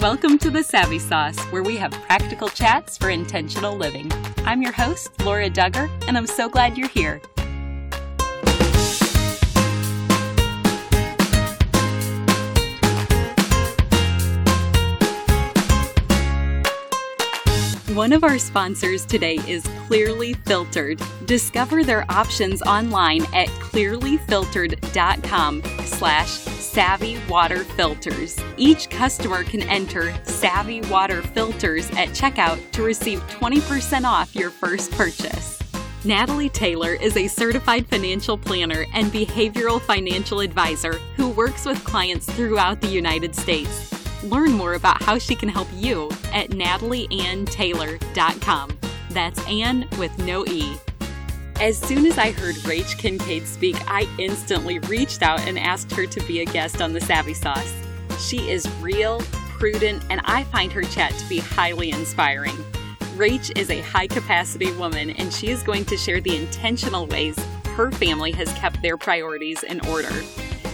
Welcome to the Savvy Sauce, where we have practical chats for intentional living. I'm your host, Laura Dugger, and I'm so glad you're here. One of our sponsors today is Clearly Filtered. Discover their options online at clearlyfiltered.com slash Savvy Water Filters. Each customer can enter Savvy Water Filters at checkout to receive 20% off your first purchase. Natalie Taylor is a certified financial planner and behavioral financial advisor who works with clients throughout the United States. Learn more about how she can help you at natalieanntaylor.com. That's Ann with no E. As soon as I heard Rach Kincaid speak, I instantly reached out and asked her to be a guest on the Savvy Sauce. She is real, prudent, and I find her chat to be highly inspiring. Rach is a high capacity woman, and she is going to share the intentional ways her family has kept their priorities in order.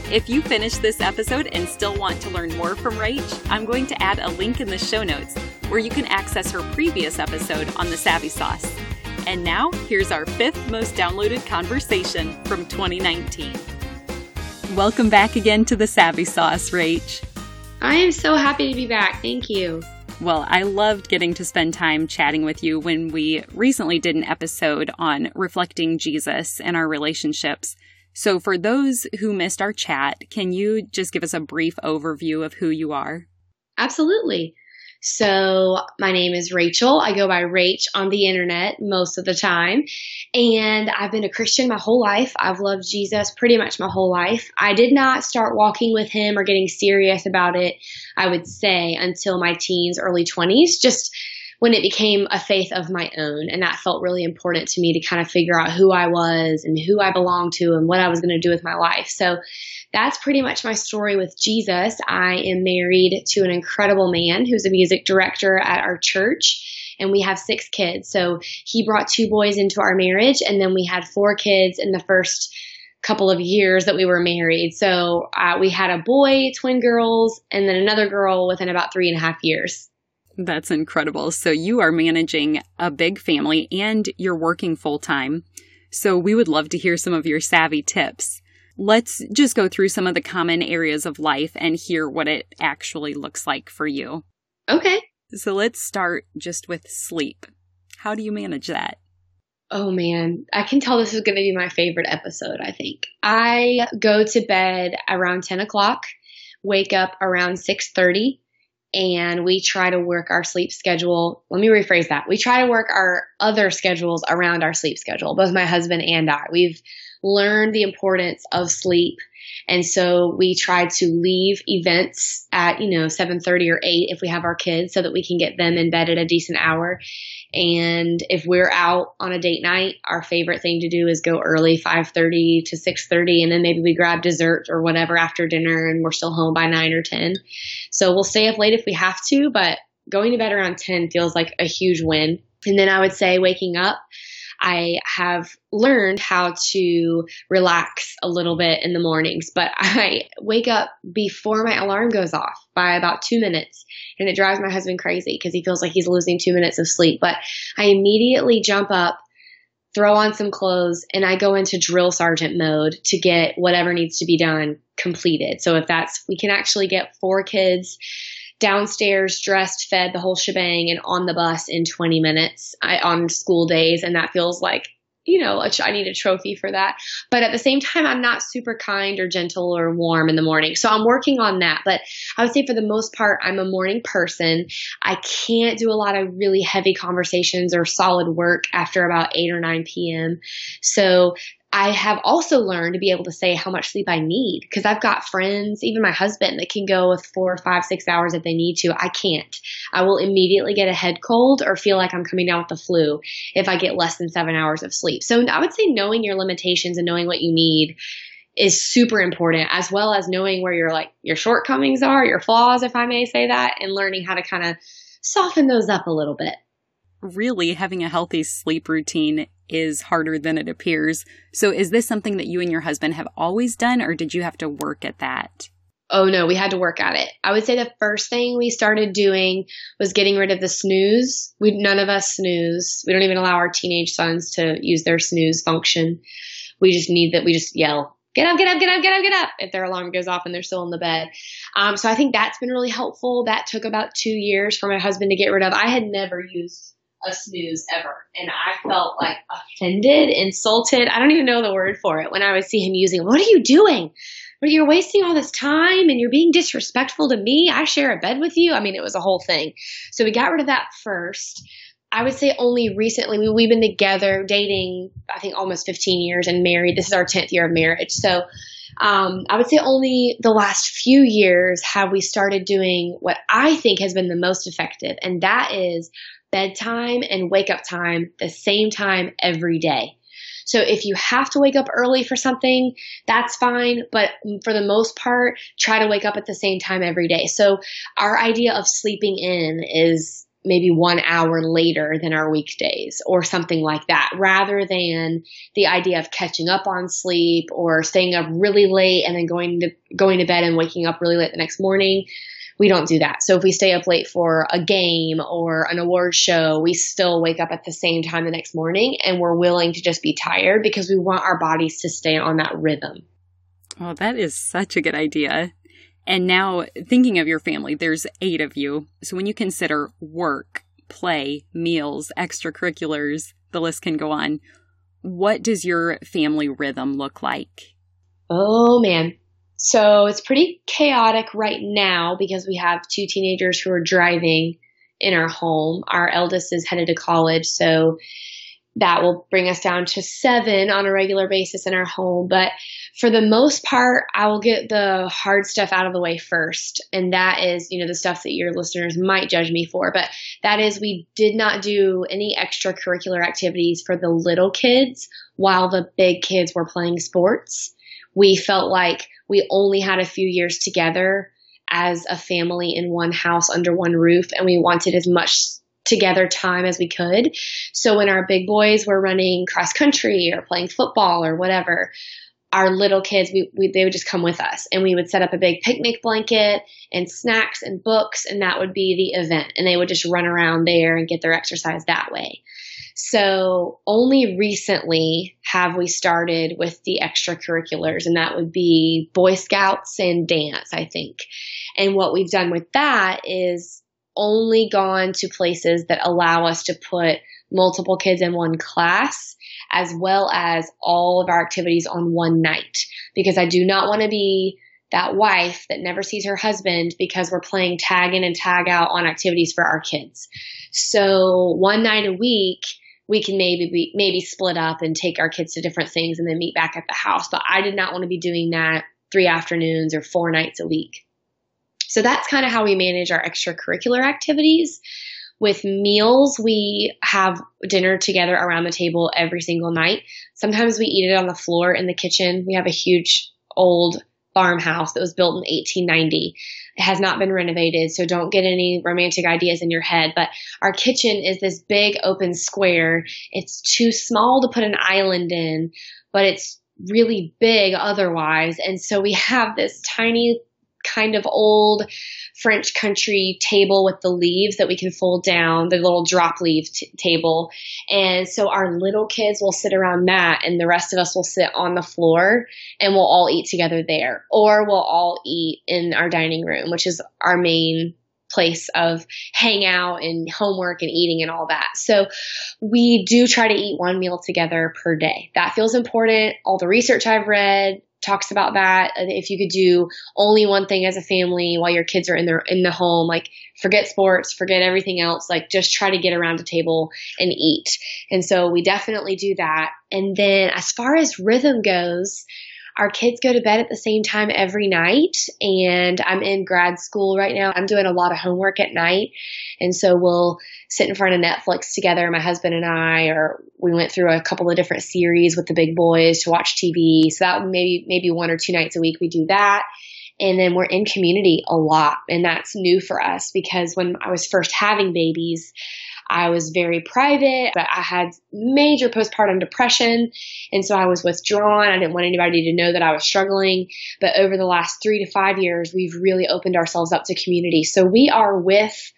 If you finish this episode and still want to learn more from Rach, I'm going to add a link in the show notes where you can access her previous episode on the Savvy Sauce. And now, here's our fifth most downloaded conversation from 2019. Welcome back again to the Savvy Sauce, Rach. I am so happy to be back. Thank you. Well, I loved getting to spend time chatting with you when we recently did an episode on reflecting Jesus and our relationships. So, for those who missed our chat, can you just give us a brief overview of who you are? Absolutely. So my name is Rachael. I go by Rach on the internet most of the time. And I've been a Christian my whole life. I've loved Jesus pretty much my whole life. I did not start walking with him or getting serious about it, I would say, until my teens, early 20s, just when it became a faith of my own. And that felt really important to me to kind of figure out who I was and who I belonged to and what I was going to do with my life. So that's pretty much my story with Jesus. I am married to an incredible man who's a music director at our church and we have six kids. So he brought two boys into our marriage, and then we had four kids in the first couple of years that we were married. So uh, we had a boy, twin girls, and then another girl within about three and a half years. That's incredible. So you are managing a big family and you're working full time. So we would love to hear some of your savvy tips let's just go through some of the common areas of life and hear what it actually looks like for you. Okay. So let's start just with sleep. How do you manage that? Oh man, I can tell this is going to be my favorite episode, I think. I go to bed around 10 o'clock, wake up around 6.30, and we try to work our sleep schedule. Let me rephrase that. We try to work our other schedules around our sleep schedule, both my husband and I. We've learned the importance of sleep. And so we try to leave events at, you know, 7:30 or 8 if we have our kids so that we can get them in bed at a decent hour. And if we're out on a date night, our favorite thing to do is go early, 5:30 to 6:30 and then maybe we grab dessert or whatever after dinner and we're still home by 9 or 10. So we'll stay up late if we have to, but going to bed around 10 feels like a huge win. And then I would say waking up I have learned how to relax a little bit in the mornings, but I wake up before my alarm goes off by about two minutes. And it drives my husband crazy because he feels like he's losing two minutes of sleep. But I immediately jump up, throw on some clothes, and I go into drill sergeant mode to get whatever needs to be done completed. So if that's, we can actually get four kids downstairs, dressed, fed, the whole shebang, and on the bus in 20 minutes I, on school days. And that feels like, you know, a, I need a trophy for that. But at the same time, I'm not super kind or gentle or warm in the morning. So I'm working on that. But I would say for the most part, I'm a morning person. I can't do a lot of really heavy conversations or solid work after about 8 or 9 p.m. So I have also learned to be able to say how much sleep I need because I've got friends, even my husband, that can go with four, five, six hours if they need to. I can't. I will immediately get a head cold or feel like I'm coming down with the flu if I get less than seven hours of sleep. So I would say knowing your limitations and knowing what you need is super important as well as knowing where your like your shortcomings are, your flaws, if I may say that, and learning how to kind of soften those up a little bit really having a healthy sleep routine is harder than it appears. So, is this something that you and your husband have always done, or did you have to work at that? Oh no, we had to work at it. I would say the first thing we started doing was getting rid of the snooze. We none of us snooze. We don't even allow our teenage sons to use their snooze function. We just need that. We just yell, "Get up! Get up! Get up! Get up! Get up!" If their alarm goes off and they're still in the bed. Um, so I think that's been really helpful. That took about two years for my husband to get rid of. I had never used a snooze ever. And I felt like offended, insulted. I don't even know the word for it when I would see him using, what are you doing? But you're wasting all this time and you're being disrespectful to me. I share a bed with you. I mean, it was a whole thing. So we got rid of that first. I would say only recently. We, we've been together, dating, I think almost 15 years and married. This is our 10th year of marriage. So um, I would say only the last few years have we started doing what I think has been the most effective, and that is bedtime and wake up time the same time every day. So if you have to wake up early for something, that's fine. But for the most part, try to wake up at the same time every day. So our idea of sleeping in is maybe one hour later than our weekdays or something like that rather than the idea of catching up on sleep or staying up really late and then going to going to bed and waking up really late the next morning we don't do that. So if we stay up late for a game or an award show, we still wake up at the same time the next morning and we're willing to just be tired because we want our bodies to stay on that rhythm. Oh, that is such a good idea. And now, thinking of your family, there's eight of you. So when you consider work, play, meals, extracurriculars, the list can go on. What does your family rhythm look like? Oh, man. So it's pretty chaotic right now because we have two teenagers who are driving in our home. Our eldest is headed to college, so that will bring us down to seven on a regular basis in our home. But for the most part, I will get the hard stuff out of the way first. And that is, you know, the stuff that your listeners might judge me for. But that is, we did not do any extracurricular activities for the little kids while the big kids were playing sports. We felt like we only had a few years together as a family in one house under one roof, and we wanted as much together time as we could. So when our big boys were running cross country or playing football or whatever, our little kids, we, we, they would just come with us and we would set up a big picnic blanket and snacks and books, and that would be the event. And they would just run around there and get their exercise that way. So only recently have we started with the extracurriculars, and that would be Boy Scouts and dance, I think. And what we've done with that is only gone to places that allow us to put multiple kids in one class as well as all of our activities on one night because I do not want to be that wife that never sees her husband because we're playing tag in and tag out on activities for our kids. So one night a week, we can maybe be, maybe split up and take our kids to different things and then meet back at the house. But I did not want to be doing that three afternoons or four nights a week. So that's kind of how we manage our extracurricular activities. With meals, we have dinner together around the table every single night. Sometimes we eat it on the floor in the kitchen. We have a huge old farmhouse that was built in 1890. It has not been renovated, so don't get any romantic ideas in your head. But our kitchen is this big open square. It's too small to put an island in, but it's really big otherwise. And so we have this tiny kind of old French country table with the leaves that we can fold down, the little drop leaf t- table. And so our little kids will sit around that and the rest of us will sit on the floor and we'll all eat together there. Or we'll all eat in our dining room, which is our main place of hangout and homework and eating and all that. So we do try to eat one meal together per day. That feels important. All the research I've read talks about that. If you could do only one thing as a family while your kids are in their in the home, like forget sports, forget everything else, like just try to get around a table and eat. And so we definitely do that. And then as far as rhythm goes, our kids go to bed at the same time every night and I'm in grad school right now. I'm doing a lot of homework at night. And so we'll sit in front of Netflix together, my husband and I, or we went through a couple of different series with the big boys to watch TV. So that maybe, maybe one or two nights a week we do that. And then we're in community a lot. And that's new for us because when I was first having babies, I was very private, but I had major postpartum depression. And so I was withdrawn. I didn't want anybody to know that I was struggling. But over the last three to five years, we've really opened ourselves up to community. So we are with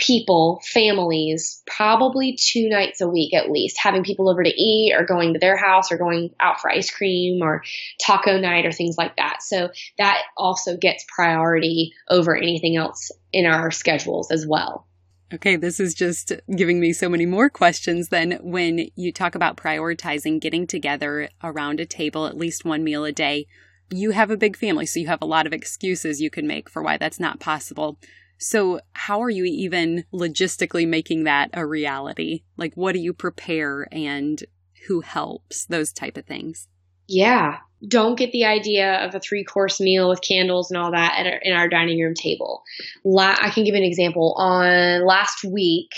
people, families, probably two nights a week at least, having people over to eat or going to their house or going out for ice cream or taco night or things like that. So that also gets priority over anything else in our schedules as well. Okay, this is just giving me so many more questions then when you talk about prioritizing getting together around a table at least one meal a day. You have a big family, so you have a lot of excuses you can make for why that's not possible. So, how are you even logistically making that a reality? Like, what do you prepare and who helps? Those type of things. Yeah. Don't get the idea of a three course meal with candles and all that our, in our dining room table. La- I can give an example. On last week,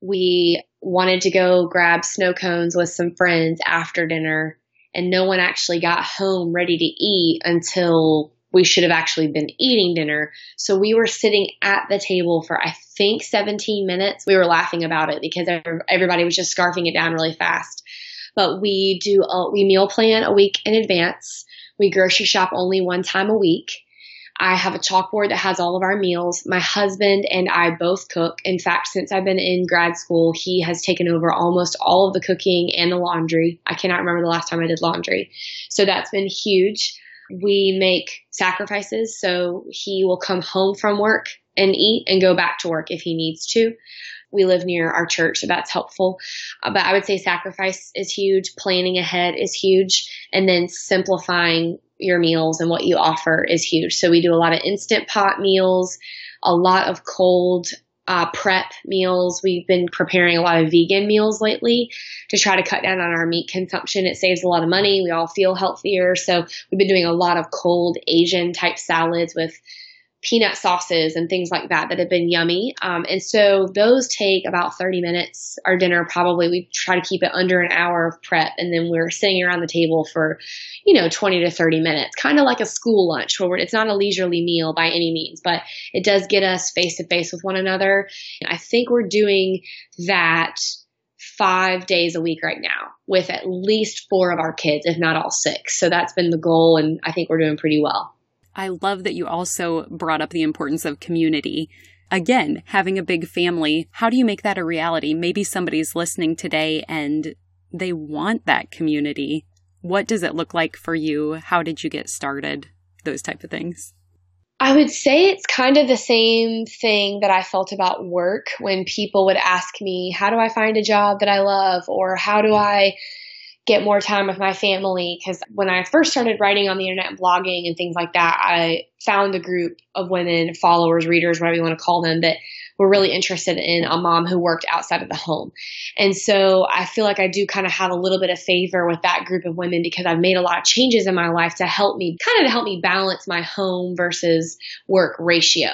we wanted to go grab snow cones with some friends after dinner, and no one actually got home ready to eat until we should have actually been eating dinner. So we were sitting at the table for, I think, 17 minutes. We were laughing about it because everybody was just scarfing it down really fast. But we do, a, we meal plan a week in advance. We grocery shop only one time a week. I have a chalkboard that has all of our meals. My husband and I both cook. In fact, since I've been in grad school, he has taken over almost all of the cooking and the laundry. I cannot remember the last time I did laundry. So that's been huge we make sacrifices. So he will come home from work and eat and go back to work if he needs to. We live near our church, so that's helpful. Uh, but I would say sacrifice is huge. Planning ahead is huge. And then simplifying your meals and what you offer is huge. So we do a lot of instant pot meals, a lot of cold uh, prep meals. We've been preparing a lot of vegan meals lately to try to cut down on our meat consumption. It saves a lot of money. We all feel healthier. So we've been doing a lot of cold Asian type salads with peanut sauces and things like that that have been yummy. Um, and so those take about 30 minutes. Our dinner probably we try to keep it under an hour of prep, and then we're sitting around the table for, you know, 20 to 30 minutes, kind of like a school lunch where it's not a leisurely meal by any means, but it does get us face to face with one another. I think we're doing that five days a week right now with at least four of our kids, if not all six. So that's been the goal, and I think we're doing pretty well. I love that you also brought up the importance of community. Again, having a big family, how do you make that a reality? Maybe somebody's listening today and they want that community. What does it look like for you? How did you get started? Those type of things. I would say it's kind of the same thing that I felt about work when people would ask me, How do I find a job that I love? Or how do I get more time with my family because when I first started writing on the internet and blogging and things like that, I found a group of women, followers, readers, whatever you want to call them, that were really interested in a mom who worked outside of the home. And so I feel like I do kind of have a little bit of favor with that group of women because I've made a lot of changes in my life to help me kind of to help me balance my home versus work ratio.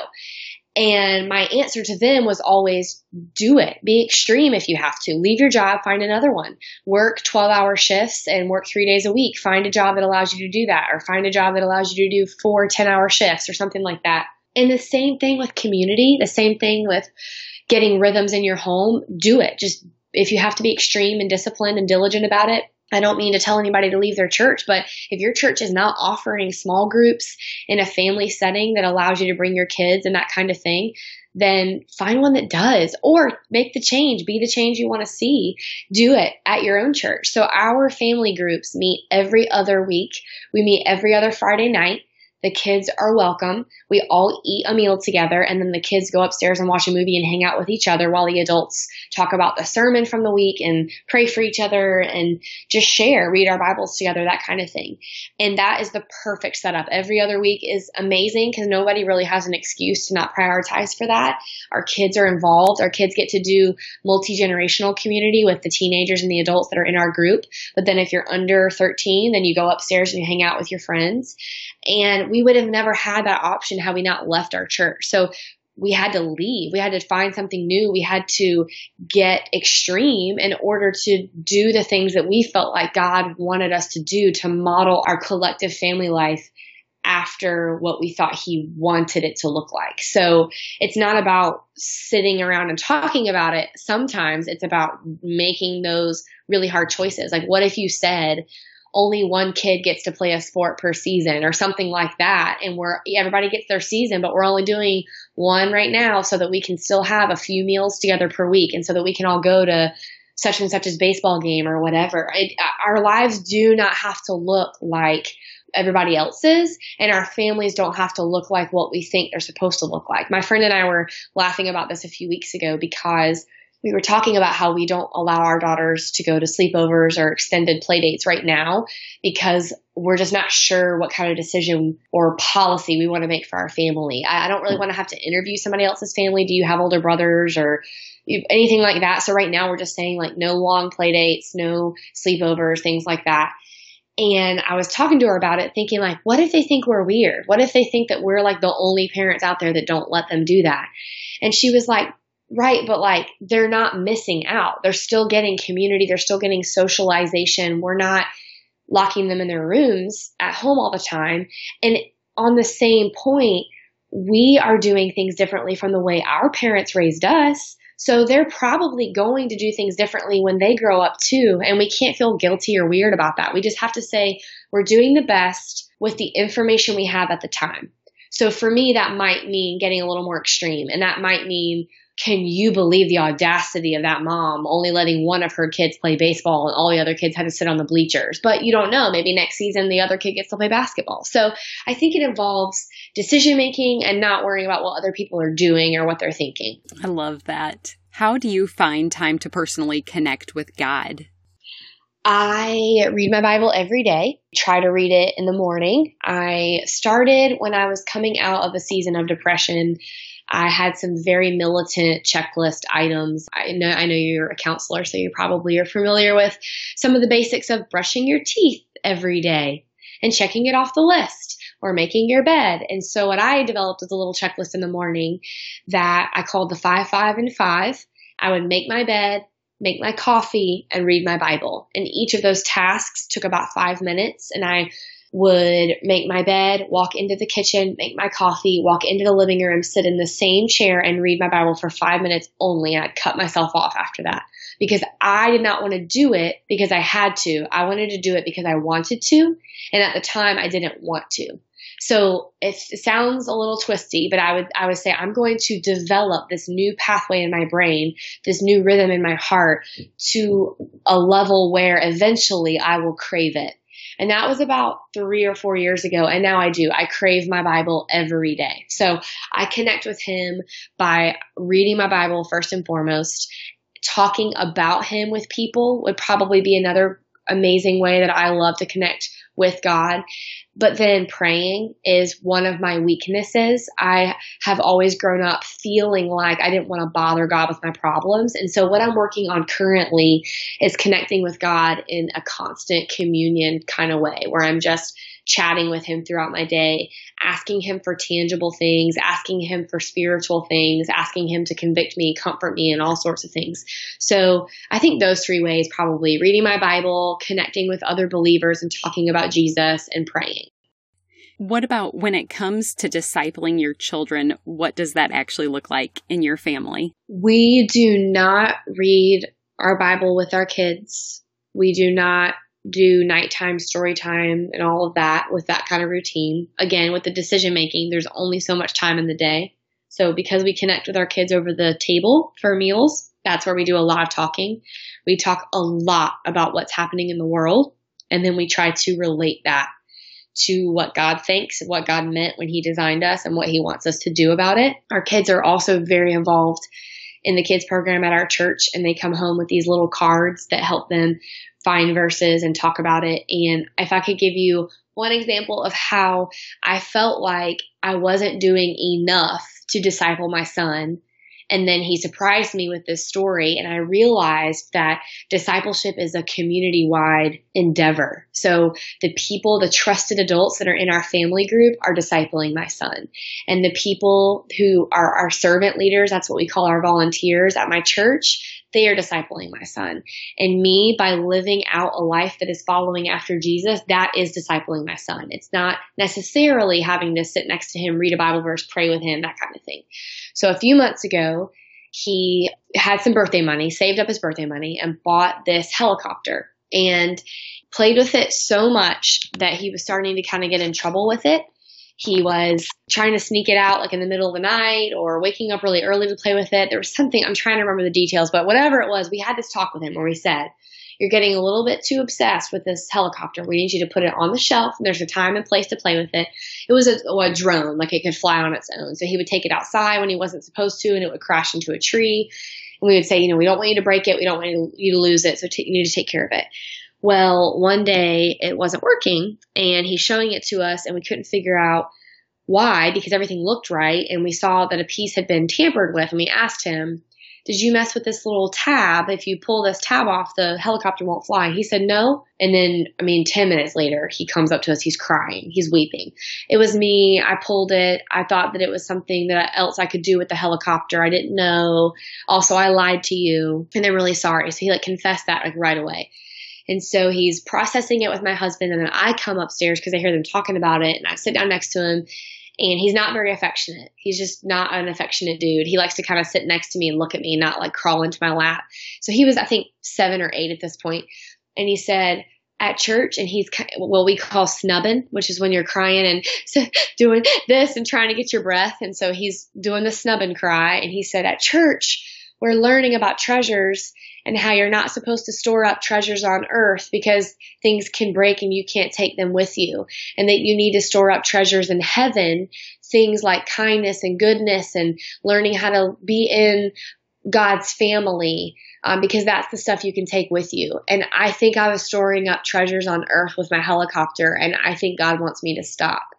And my answer to them was always do it. Be extreme if you have to. Leave your job, find another one. Work 12 hour shifts and work three days a week. Find a job that allows you to do that or find a job that allows you to do four 10 hour shifts or something like that. And the same thing with community, the same thing with getting rhythms in your home. Do it. Just if you have to be extreme and disciplined and diligent about it, I don't mean to tell anybody to leave their church, but if your church is not offering small groups in a family setting that allows you to bring your kids and that kind of thing, then find one that does or make the change, be the change you want to see. Do it at your own church. So our family groups meet every other week. We meet every other Friday night. The kids are welcome. We all eat a meal together and then the kids go upstairs and watch a movie and hang out with each other while the adults talk about the sermon from the week and pray for each other and just share, read our Bibles together, that kind of thing. And that is the perfect setup. Every other week is amazing because nobody really has an excuse to not prioritize for that. Our kids are involved. Our kids get to do multi-generational community with the teenagers and the adults that are in our group. But then if you're under 13, then you go upstairs and you hang out with your friends. And we would have never had that option had we not left our church. So we had to leave. We had to find something new. We had to get extreme in order to do the things that we felt like God wanted us to do to model our collective family life after what we thought he wanted it to look like. So it's not about sitting around and talking about it. Sometimes it's about making those really hard choices. Like, what if you said, only one kid gets to play a sport per season or something like that. And we're everybody gets their season but we're only doing one right now so that we can still have a few meals together per week and so that we can all go to such and such as baseball game or whatever. It, our lives do not have to look like everybody else's and our families don't have to look like what we think they're supposed to look like. My friend and i were laughing about this a few weeks ago because we were talking about how we don't allow our daughters to go to sleepovers or extended play dates right now because we're just not sure what kind of decision or policy we want to make for our family. I, I don't really want to have to interview somebody else's family. Do you have older brothers or anything like that? So right now we're just saying like no long play dates, no sleepovers, things like that. And I was talking to her about it, thinking like, what if they think we're weird? What if they think that we're like the only parents out there that don't let them do that? And she was like, Right, but like they're not missing out. They're still getting community, they're still getting socialization. We're not locking them in their rooms at home all the time. And on the same point, we are doing things differently from the way our parents raised us. So they're probably going to do things differently when they grow up too. And we can't feel guilty or weird about that. We just have to say we're doing the best with the information we have at the time. So for me, that might mean getting a little more extreme and that might mean can you believe the audacity of that mom only letting one of her kids play baseball and all the other kids had to sit on the bleachers? But you don't know. Maybe next season the other kid gets to play basketball. So I think it involves decision making and not worrying about what other people are doing or what they're thinking. I love that. How do you find time to personally connect with God? I read my Bible every day, try to read it in the morning. I started when I was coming out of a season of depression I had some very militant checklist items. I know, I know you're a counselor, so you probably are familiar with some of the basics of brushing your teeth every day and checking it off the list or making your bed. And so what I developed was a little checklist in the morning that I called the five, five, and five. I would make my bed, make my coffee, and read my Bible. And each of those tasks took about five minutes. And I would make my bed, walk into the kitchen, make my coffee, walk into the living room, sit in the same chair and read my Bible for five minutes only. And I'd cut myself off after that because I did not want to do it because I had to. I wanted to do it because I wanted to. And at the time I didn't want to. So it, sounds a little twisty, but I would, I would say I'm going to develop this new pathway in my brain, this new rhythm in my heart to a level where eventually I will crave it and that was about three or four years ago. And now I do. I crave my Bible every day. So I connect with him by reading my Bible first and foremost. Talking about him with people would probably be another amazing way that I love to connect with God. But then praying is one of my weaknesses. I have always grown up feeling like I didn't want to bother God with my problems. And so what I'm working on currently is connecting with God in a constant communion kind of way where I'm just chatting with him throughout my day, asking him for tangible things, asking him for spiritual things, asking him to convict me, comfort me, and all sorts of things. So I think those three ways probably reading my Bible, connecting with other believers and talking about Jesus, and praying. What about when it comes to discipling your children? What does that actually look like in your family? We do not read our Bible with our kids. We do not do nighttime story time and all of that with that kind of routine. Again, with the decision making, there's only so much time in the day. So because we connect with our kids over the table for meals, that's where we do a lot of talking. We talk a lot about what's happening in the world and then we try to relate that to what God thinks, what God meant when he designed us and what he wants us to do about it. Our kids are also very involved in the kids program at our church and they come home with these little cards that help them find verses and talk about it. And if I could give you one example of how I felt like I wasn't doing enough to disciple my son, and then he surprised me with this story, and I realized that discipleship is a community wide endeavor. So the people, the trusted adults that are in our family group are discipling my son. And the people who are our servant leaders, that's what we call our volunteers at my church, they are discipling my son. And me, by living out a life that is following after Jesus, that is discipling my son. It's not necessarily having to sit next to him, read a Bible verse, pray with him, that kind of thing. So a few months ago, he had some birthday money, saved up his birthday money, and bought this helicopter and played with it so much that he was starting to kind of get in trouble with it. He was trying to sneak it out like in the middle of the night or waking up really early to play with it. There was something, I'm trying to remember the details, but whatever it was, we had this talk with him where we said, You're getting a little bit too obsessed with this helicopter. We need you to put it on the shelf. There's a time and place to play with it. It was a, oh, a drone, like it could fly on its own. So he would take it outside when he wasn't supposed to and it would crash into a tree. And we would say, You know, we don't want you to break it. We don't want you to lose it. So t- you need to take care of it. Well, one day it wasn't working and he's showing it to us and we couldn't figure out why because everything looked right and we saw that a piece had been tampered with and we asked him, did you mess with this little tab? If you pull this tab off, the helicopter won't fly. He said no. And then, I mean, 10 minutes later, he comes up to us. He's crying. He's weeping. It was me. I pulled it. I thought that it was something that else I could do with the helicopter. I didn't know. Also, I lied to you and I'm really sorry. So he like confessed that like right away. And so he's processing it with my husband. And then I come upstairs because I hear them talking about it. And I sit down next to him. And he's not very affectionate. He's just not an affectionate dude. He likes to kind of sit next to me and look at me, not like crawl into my lap. So he was, I think, seven or eight at this point. And he said, at church and he's what we call snubbing, which is when you're crying and doing this and trying to get your breath. And so he's doing the snubbing cry. And he said, at church, we're learning about treasures and how you're not supposed to store up treasures on earth because things can break and you can't take them with you. And that you need to store up treasures in heaven, things like kindness and goodness and learning how to be in God's family. Um, because that's the stuff you can take with you. And I think I was storing up treasures on earth with my helicopter, and I think God wants me to stop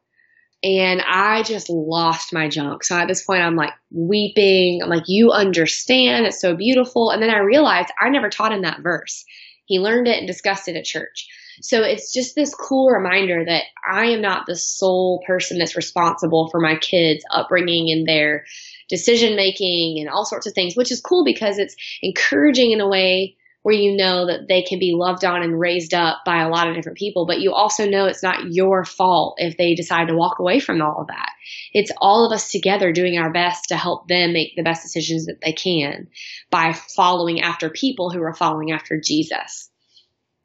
and I just lost my junk. So at this point, I'm like weeping. I'm like, you understand. It's so beautiful. And then I realized I never taught him that verse. He learned it and discussed it at church. So it's just this cool reminder that I am not the sole person that's responsible for my kids' upbringing and their decision making and all sorts of things, which is cool because it's encouraging in a way where you know that they can be loved on and raised up by a lot of different people, but you also know it's not your fault if they decide to walk away from all of that. It's all of us together doing our best to help them make the best decisions that they can by following after people who are following after Jesus.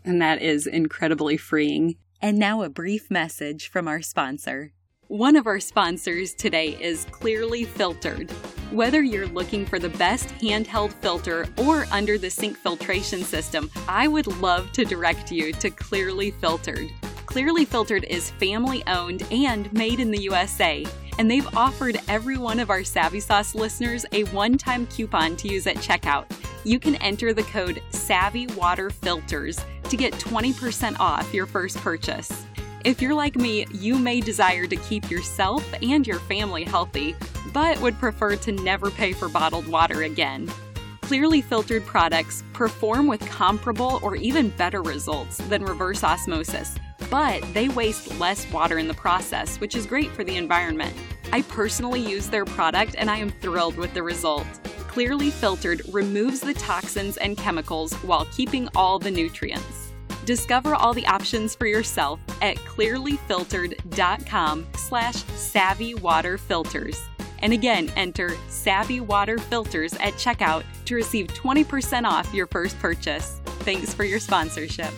And that is incredibly freeing. And now a brief message from our sponsor. One of our sponsors today is Clearly Filtered. Whether you're looking for the best handheld filter or under the sink filtration system, I would love to direct you to Clearly Filtered. Clearly Filtered is family owned and made in the USA, and they've offered every one of our Savvy Sauce listeners a one time coupon to use at checkout. You can enter the code Savvy Water Filters to get 20% off your first purchase. If you're like me, you may desire to keep yourself and your family healthy, but would prefer to never pay for bottled water again. Clearly filtered products perform with comparable or even better results than reverse osmosis, but they waste less water in the process, which is great for the environment. I personally use their product and I am thrilled with the result. Clearly filtered removes the toxins and chemicals while keeping all the nutrients. Discover all the options for yourself at clearlyfiltered.com slash savvy water filters. And again, enter Savvy Water Filters at checkout to receive 20% off your first purchase. Thanks for your sponsorship.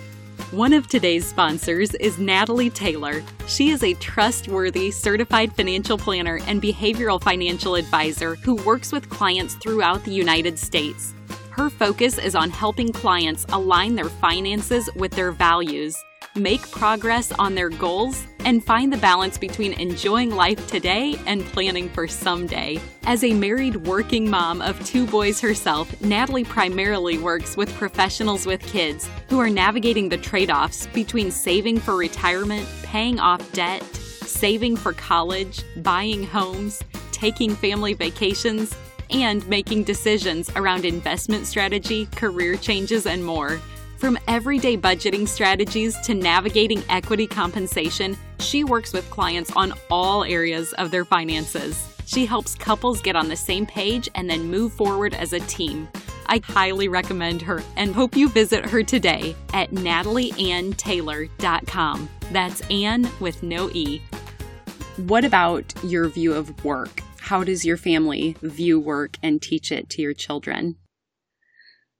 One of today's sponsors is Natalie Taylor. She is a trustworthy certified financial planner and behavioral financial advisor who works with clients throughout the United States. Her focus is on helping clients align their finances with their values, make progress on their goals, and find the balance between enjoying life today and planning for someday. As a married working mom of two boys herself, Natalie primarily works with professionals with kids who are navigating the trade offs between saving for retirement, paying off debt, saving for college, buying homes, taking family vacations and making decisions around investment strategy, career changes, and more. From everyday budgeting strategies to navigating equity compensation, she works with clients on all areas of their finances. She helps couples get on the same page and then move forward as a team. I highly recommend her and hope you visit her today at natalieanntaylor.com. That's Ann with no E. What about your view of work? How does your family view work and teach it to your children?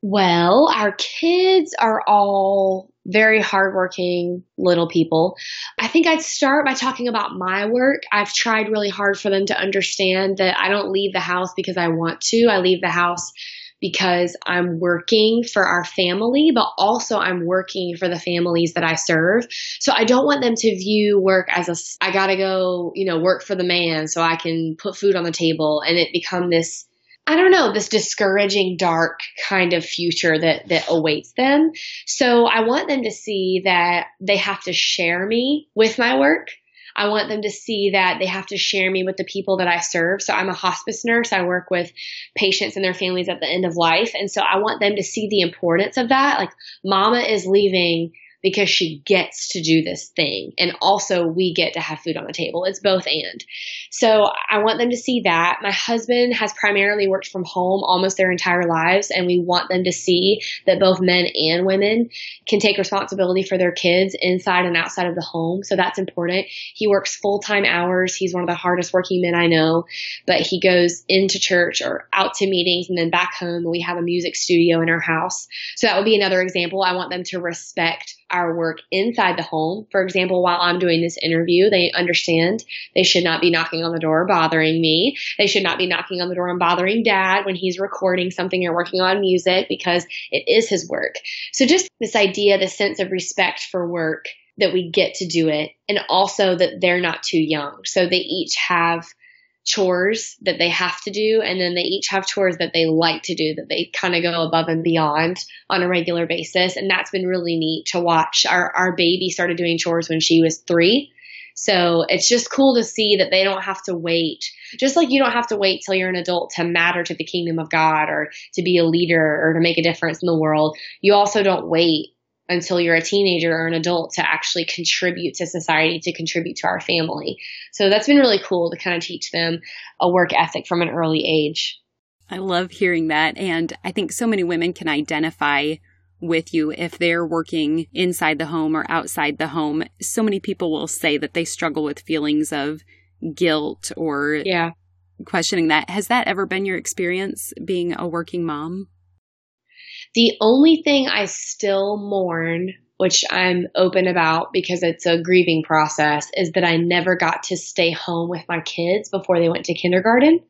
Well, our kids are all very hardworking little people. I think I'd start by talking about my work. I've tried really hard for them to understand that I don't leave the house because I want to. I leave the house because I'm working for our family, but also I'm working for the families that I serve. So I don't want them to view work as a, I gotta go, you know, work for the man so I can put food on the table and it become this I don't know, this discouraging, dark kind of future that, that awaits them. So I want them to see that they have to share me with my work. I want them to see that they have to share me with the people that I serve. So I'm a hospice nurse. I work with patients and their families at the end of life. And so I want them to see the importance of that. Like mama is leaving because she gets to do this thing. And also we get to have food on the table. It's both and. So I want them to see that. My husband has primarily worked from home almost their entire lives. And we want them to see that both men and women can take responsibility for their kids inside and outside of the home. So that's important. He works full time hours. He's one of the hardest working men I know, but he goes into church or out to meetings and then back home. We have a music studio in our house. So that would be another example. I want them to respect our work inside the home. For example, while I'm doing this interview, they understand they should not be knocking on the door bothering me. They should not be knocking on the door and bothering dad when he's recording something or working on music because it is his work. So just this idea, this sense of respect for work that we get to do it and also that they're not too young. So they each have chores that they have to do and then they each have chores that they like to do that they kind of go above and beyond on a regular basis. And that's been really neat to watch. Our our baby started doing chores when she was 3 so it's just cool to see that they don't have to wait. Just like you don't have to wait till you're an adult to matter to the kingdom of God or to be a leader or to make a difference in the world you also don't wait until you're a teenager or an adult to actually contribute to society, to contribute to our family. So that's been really cool to kind of teach them a work ethic from an early age. I love hearing that. And I think so many women can identify with you if they're working inside the home or outside the home. So many people will say that they struggle with feelings of guilt or yeah. questioning that. Has that ever been your experience being a working mom? The only thing I still mourn, which I'm open about because it's a grieving process, is that I never got to stay home with my kids before they went to kindergarten.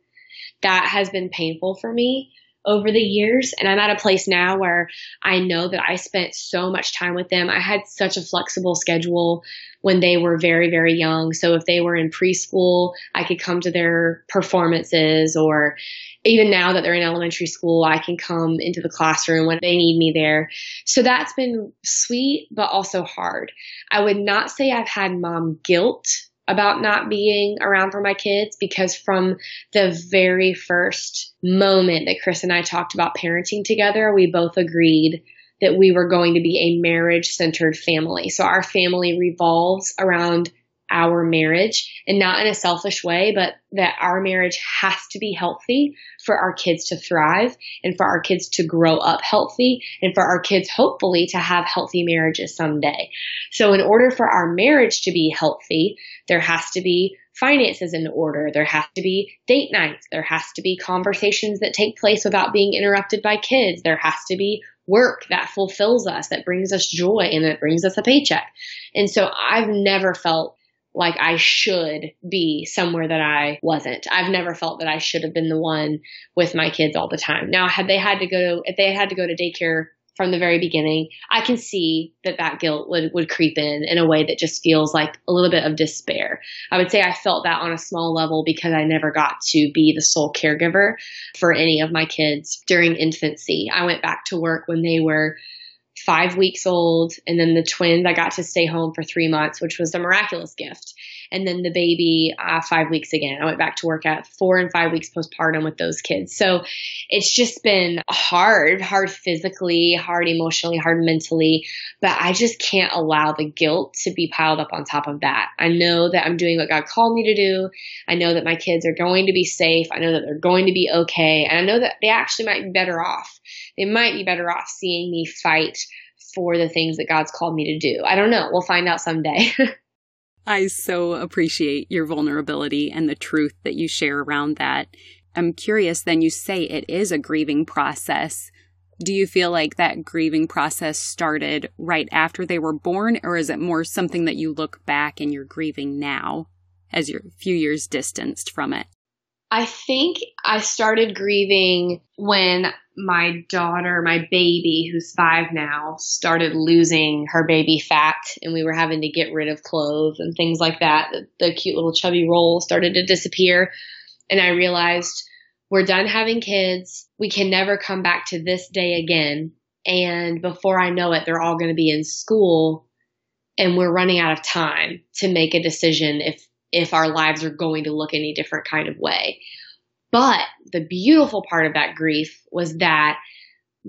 That has been painful for me over the years. And I'm at a place now where I know that I spent so much time with them. I had such a flexible schedule when they were very, very young. So if they were in preschool, I could come to their performances or even now that they're in elementary school, I can come into the classroom when they need me there. So that's been sweet, but also hard. I would not say I've had mom guilt about not being around for my kids because from the very first moment that Chris and I talked about parenting together, we both agreed that we were going to be a marriage centered family. So our family revolves around our marriage and not in a selfish way, but that our marriage has to be healthy for our kids to thrive and for our kids to grow up healthy and for our kids hopefully to have healthy marriages someday. So in order for our marriage to be healthy, there has to be finances in order. There has to be date nights. There has to be conversations that take place without being interrupted by kids. There has to be work that fulfills us, that brings us joy and that brings us a paycheck. And so I've never felt like I should be somewhere that I wasn't. I've never felt that I should have been the one with my kids all the time. Now, had they had to go, if they had to go to daycare from the very beginning, I can see that that guilt would, would creep in in a way that just feels like a little bit of despair. I would say I felt that on a small level because I never got to be the sole caregiver for any of my kids during infancy. I went back to work when they were five weeks old. And then the twins, I got to stay home for three months, which was a miraculous gift. And then the baby, uh, five weeks again. I went back to work at four and five weeks postpartum with those kids. So it's just been hard, hard physically, hard emotionally, hard mentally. But I just can't allow the guilt to be piled up on top of that. I know that I'm doing what God called me to do. I know that my kids are going to be safe. I know that they're going to be okay. And I know that they actually might be better off they might be better off seeing me fight for the things that God's called me to do. I don't know. We'll find out someday. I so appreciate your vulnerability and the truth that you share around that. I'm curious, then you say it is a grieving process. Do you feel like that grieving process started right after they were born, or is it more something that you look back and you're grieving now as you're a few years distanced from it? I think I started grieving when my daughter, my baby, who's five now, started losing her baby fat and we were having to get rid of clothes and things like that. The, cute little chubby roll started to disappear. And I realized we're done having kids. We can never come back to this day again. And before I know it, they're all going to be in school and we're running out of time to make a decision if if our lives are going to look any different kind of way. But the beautiful part of that grief was that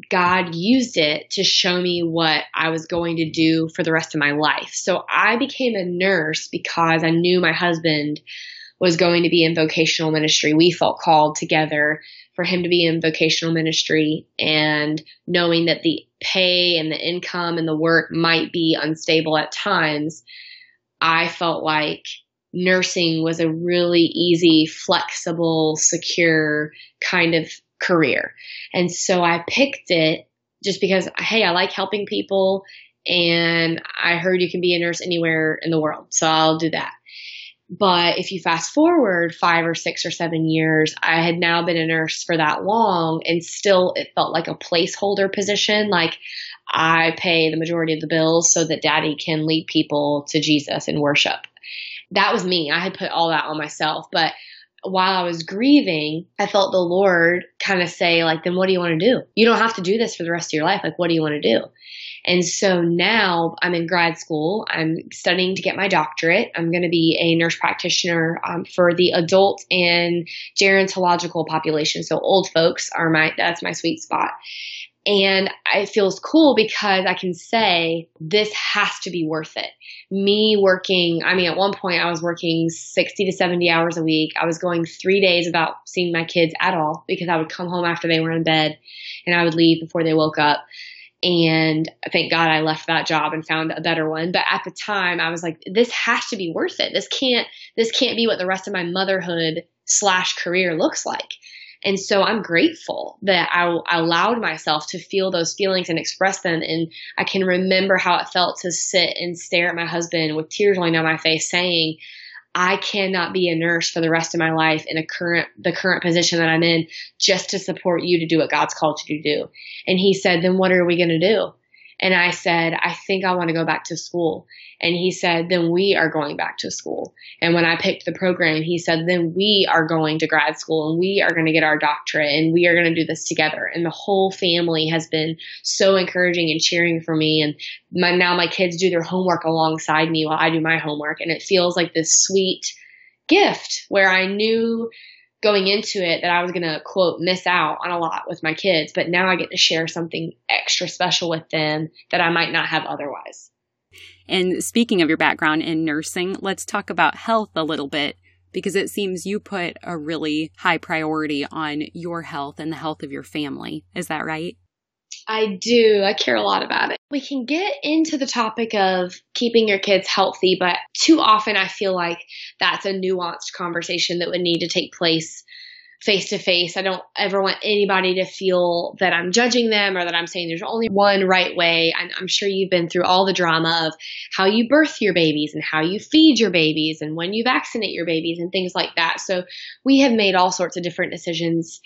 God used it to show me what I was going to do for the rest of my life. So I became a nurse because I knew my husband was going to be in vocational ministry. We felt called together for him to be in vocational ministry and knowing that the pay and the income and the work might be unstable at times. I felt like nursing was a really easy, flexible, secure kind of career. And so I picked it just because, hey, I like helping people and I heard you can be a nurse anywhere in the world. So I'll do that. But if you fast forward five or six or seven years, I had now been a nurse for that long and still it felt like a placeholder position. Like I pay the majority of the bills so that daddy can lead people to Jesus and worship that was me. I had put all that on myself. But while I was grieving, I felt the Lord kind of say, like, then what do you want to do? You don't have to do this for the rest of your life. Like, what do you want to do? And so now I'm in grad school. I'm studying to get my doctorate. I'm going to be a nurse practitioner um, for the adult and gerontological population. So old folks are my, that's my sweet spot. And it feels cool because I can say this has to be worth it. Me working, I mean, at one point I was working 60 to 70 hours a week. I was going three days without seeing my kids at all because I would come home after they were in bed and I would leave before they woke up. And thank God I left that job and found a better one. But at the time I was like, this has to be worth it. This can't, this can't be what the rest of my motherhood slash career looks like. And so I'm grateful that I, I, allowed myself to feel those feelings and express them. And I can remember how it felt to sit and stare at my husband with tears rolling down my face saying, I cannot be a nurse for the rest of my life in a current, the current position that I'm in just to support you to do what God's called you to do. And he said, then what are we going to do? And I said, I think I want to go back to school. And he said, then we are going back to school. And when I picked the program, he said, then we are going to grad school and we are going to get our doctorate and we are going to do this together. And the whole family has been so encouraging and cheering for me. And my, now my kids do their homework alongside me while I do my homework. And it feels like this sweet gift where I knew going into it that I was going to quote miss out on a lot with my kids, but now I get to share something extra special with them that I might not have otherwise. And speaking of your background in nursing, let's talk about health a little bit because it seems you put a really high priority on your health and the health of your family. Is that right? I do. I care a lot about it. We can get into the topic of keeping your kids healthy, but too often I feel like that's a nuanced conversation that would need to take place face to face. I don't ever want anybody to feel that I'm judging them or that I'm saying there's only one right way. I'm, I'm, sure you've been through all the drama of how you birth your babies and how you feed your babies and when you vaccinate your babies and things like that. So we have made all sorts of different decisions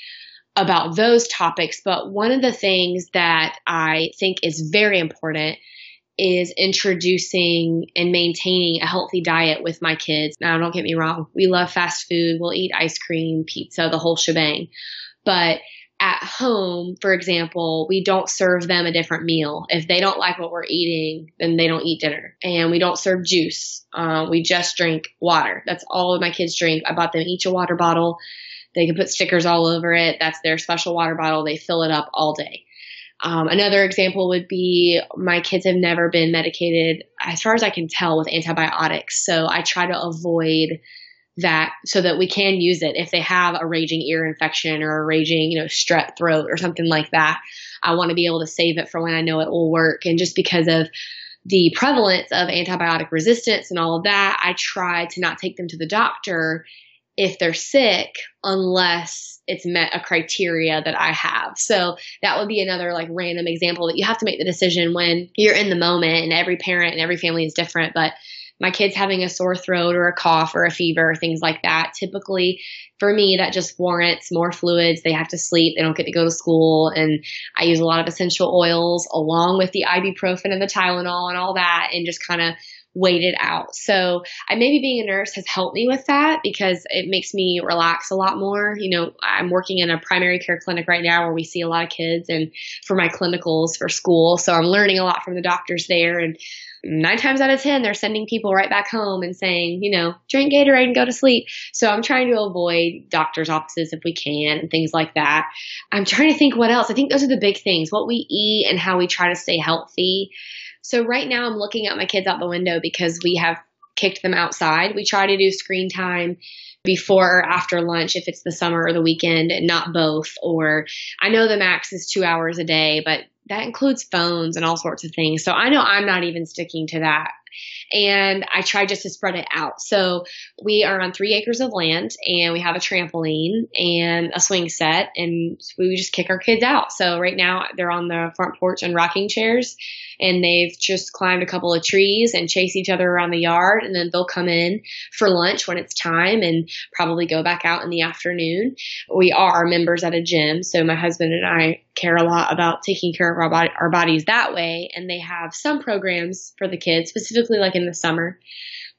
about those topics. But one of the things that I think is very important is introducing and maintaining a healthy diet with my kids. Now, don't get me wrong. We love fast food. We'll eat ice cream, pizza, the whole shebang. But at home, for example, we don't serve them a different meal. If they don't like what we're eating, then they don't eat dinner. And we don't serve juice. Uh, we just drink water. That's all my kids drink. I bought them each a water bottle. They can put stickers all over it. That's their special water bottle. They fill it up all day. Um, another example would be my kids have never been medicated, as far as I can tell, with antibiotics. So I try to avoid that so that we can use it if they have a raging ear infection or a raging, you know, strep throat or something like that. I want to be able to save it for when I know it will work. And just because of the prevalence of antibiotic resistance and all of that, I try to not take them to the doctor if they're sick unless it's met a criteria that I have. So that would be another like random example that you have to make the decision when you're in the moment and every parent and every family is different, but my kids having a sore throat or a cough or a fever, things like that. Typically, for me, that just warrants more fluids. They have to sleep. They don't get to go to school. And I use a lot of essential oils along with the ibuprofen and the Tylenol and all that and just kind of wait it out. So I maybe being a nurse has helped me with that because it makes me relax a lot more. You know, I'm working in a primary care clinic right now where we see a lot of kids and for my clinicals for school. So I'm learning a lot from the doctors there and nine times out of ten they're sending people right back home and saying you know drink gatorade and go to sleep so i'm trying to avoid doctors offices if we can and things like that i'm trying to think what else i think those are the big things what we eat and how we try to stay healthy so right now i'm looking at my kids out the window because we have kicked them outside we try to do screen time before or after lunch if it's the summer or the weekend and not both or i know the max is two hours a day but that includes phones and all sorts of things. So I know I'm not even sticking to that. And I try just to spread it out. So we are on three acres of land and we have a trampoline and a swing set and we just kick our kids out. So right now they're on the front porch in rocking chairs and they've just climbed a couple of trees and chase each other around the yard and then they'll come in for lunch when it's time and probably go back out in the afternoon. We are members at a gym, so my husband and I care a lot about taking care of our, body, our bodies that way and they have some programs for the kids specifically like in the summer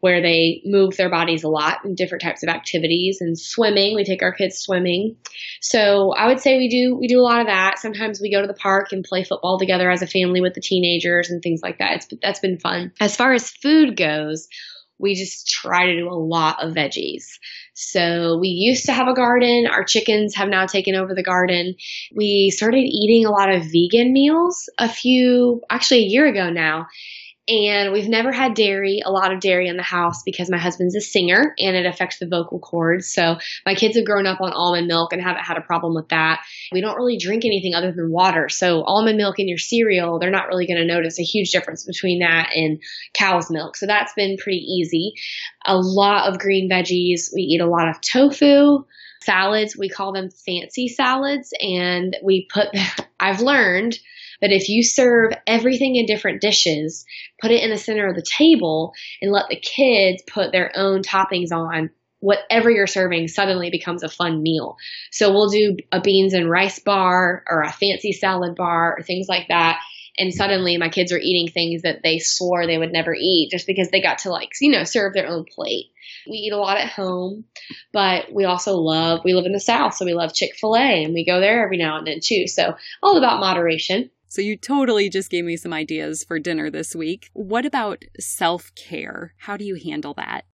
where they move their bodies a lot in different types of activities and swimming. We take our kids swimming. So I would say we do we do a lot of that. Sometimes we go to the park and play football together as a family with the teenagers and things like that. It's that's been fun. As far as food goes, we just try to do a lot of veggies. So we used to have a garden. Our chickens have now taken over the garden. We started eating a lot of vegan meals a few, actually a year ago now and we've never had dairy, a lot of dairy in the house because my husband's a singer and it affects the vocal cords. So my kids have grown up on almond milk and haven't had a problem with that. We don't really drink anything other than water. So almond milk in your cereal, they're not really going to notice a huge difference between that and cow's milk. So that's been pretty easy. A lot of green veggies. We eat a lot of tofu salads. We call them fancy salads and we put, I've learned that if you serve everything in different dishes, put it in the center of the table, and let the kids put their own toppings on, whatever you're serving suddenly becomes a fun meal. So we'll do a beans and rice bar or a fancy salad bar or things like that. And suddenly my kids are eating things that they swore they would never eat just because they got to like, you know, serve their own plate. We eat a lot at home, but we also love, we live in the South, so we love Chick fil A and we go there every now and then too. So all about moderation. So you totally just gave me some ideas for dinner this week. What about self care? How do you handle that?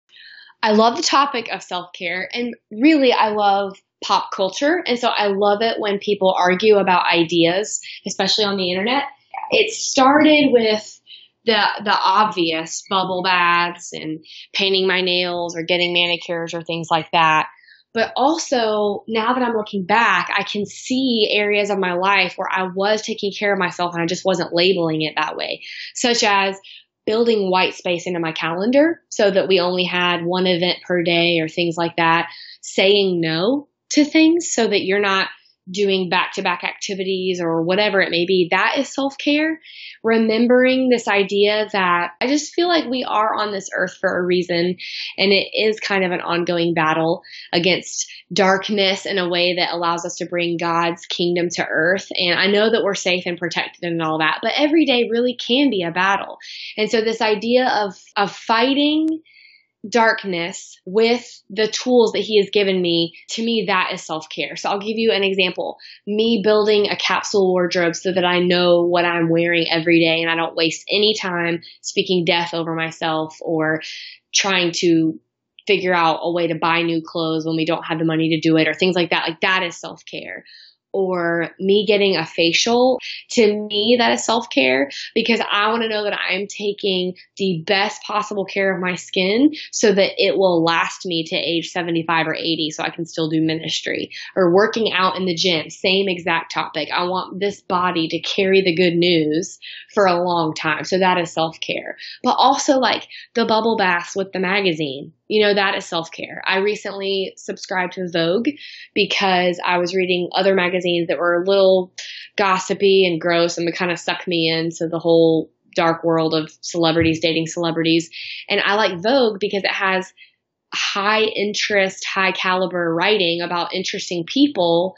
I love the topic of self care, and really, I love pop culture. And so I love it when people argue about ideas, especially on the internet. It started with the the obvious bubble baths and painting my nails or getting manicures or things like that. But also, now that I'm looking back, I can see areas of my life where I was taking care of myself and I just wasn't labeling it that way, such as building white space into my calendar so that we only had one event per day or things like that, saying no to things so that you're not doing back to back activities or whatever it may be, that is self care. Remembering this idea that I just feel like we are on this earth for a reason and it is kind of an ongoing battle against darkness in a way that allows us to bring God's kingdom to earth. And I know that we're safe and protected and all that, but every day really can be a battle. And so this idea of, of fighting darkness with the tools that he has given me, to me, that is self care. So I'll give you an example. Me building a capsule wardrobe so that I know what I'm wearing every day and I don't waste any time speaking death over myself or trying to figure out a way to buy new clothes when we don't have the money to do it or things like that. Like that is self care or me getting a facial, to me, that is self care because I want to know that I'm taking the best possible care of my skin so that it will last me to age 75 or 80 so I can still do ministry or working out in the gym. Same exact topic. I want this body to carry the good news for a long time. So that is self care. But also like the bubble baths with the magazine you know, that is self care. I recently subscribed to Vogue because I was reading other magazines that were a little gossipy and gross and would kind of suck me into the whole dark world of celebrities dating celebrities. And I like Vogue because it has high interest, high caliber writing about interesting people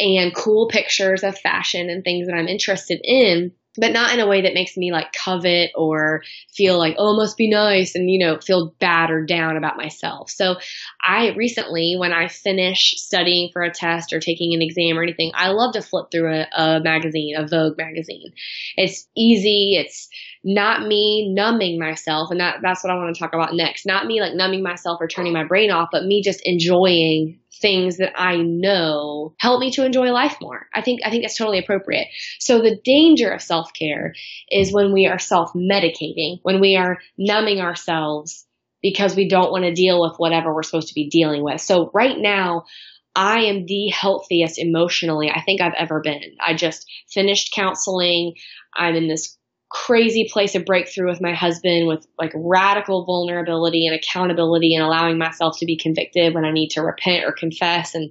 and cool pictures of fashion and things that I'm interested in but not in a way that makes me like covet or feel like, oh, must be nice and, you know, feel bad or down about myself. So I recently, when I finish studying for a test or taking an exam or anything, I love to flip through a, a magazine, a Vogue magazine. It's easy. It's not me numbing myself. And that, that's what I want to talk about next. Not me like numbing myself or turning my brain off, but me just enjoying things that I know help me to enjoy life more. I think I think that's totally appropriate. So the danger of self-care is when we are self-medicating, when we are numbing ourselves because we don't want to deal with whatever we're supposed to be dealing with. So right now I am the healthiest emotionally I think I've ever been. I just finished counseling. I'm in this crazy place of breakthrough with my husband with like radical vulnerability and accountability and allowing myself to be convicted when I need to repent or confess and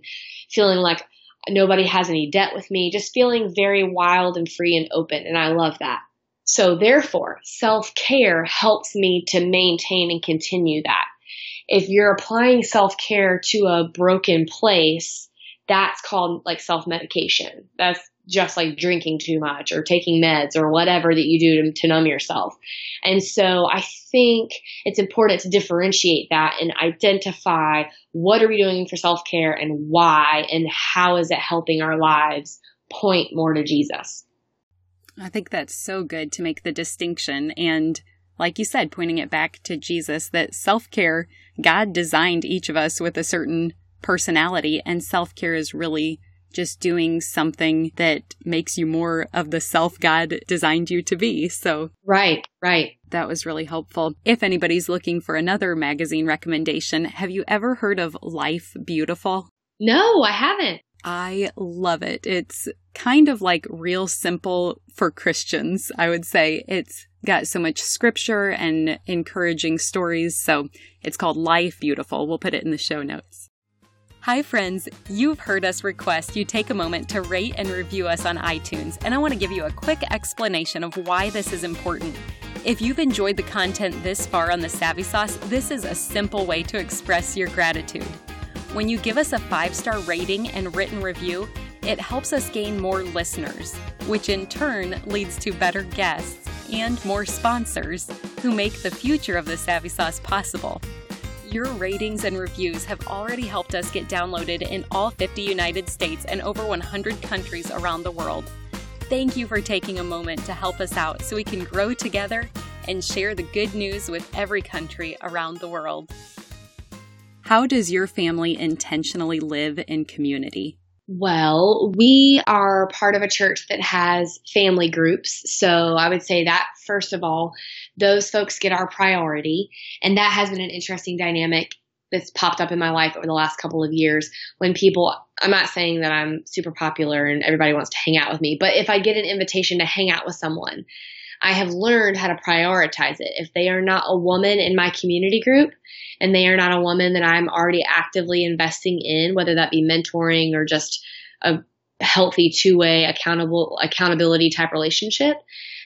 feeling like nobody has any debt with me, just feeling very wild and free and open. And I love that. So therefore, self care helps me to maintain and continue that. If you're applying self care to a broken place, that's called like self medication. That's just like drinking too much or taking meds or whatever that you do to, to numb yourself. And so I think it's important to differentiate that and identify what are we doing for self care and why and how is it helping our lives point more to Jesus. I think that's so good to make the distinction. And like you said, pointing it back to Jesus, that self care, God designed each of us with a certain personality, and self care is really just doing something that makes you more of the self God designed you to be. So, right, right. That was really helpful. If anybody's looking for another magazine recommendation, have you ever heard of Life Beautiful? No, I haven't. I love it. It's kind of like real simple for Christians, I would say. It's got so much scripture and encouraging stories. So it's called Life Beautiful. We'll put it in the show notes. Hi, friends. You've heard us request you take a moment to rate and review us on iTunes, and I want to give you a quick explanation of why this is important. If you've enjoyed the content this far on the Savvy Sauce, this is a simple way to express your gratitude. When you give us a five star rating and written review, it helps us gain more listeners, which in turn leads to better guests and more sponsors who make the future of the Savvy Sauce possible. Your ratings and reviews have already helped us get downloaded in all 50 United States and over 100 countries around the world. Thank you for taking a moment to help us out so we can grow together and share the good news with every country around the world. How does your family intentionally live in community? Well, we are part of a church that has family groups. So I would say that, first of all, those folks get our priority. And that has been an interesting dynamic that's popped up in my life over the last couple of years when people, I'm not saying that I'm super popular and everybody wants to hang out with me, but if I get an invitation to hang out with someone, I have learned how to prioritize it. If they are not a woman in my community group and they are not a woman that I'm already actively investing in, whether that be mentoring or just a healthy two-way accountable accountability type relationship,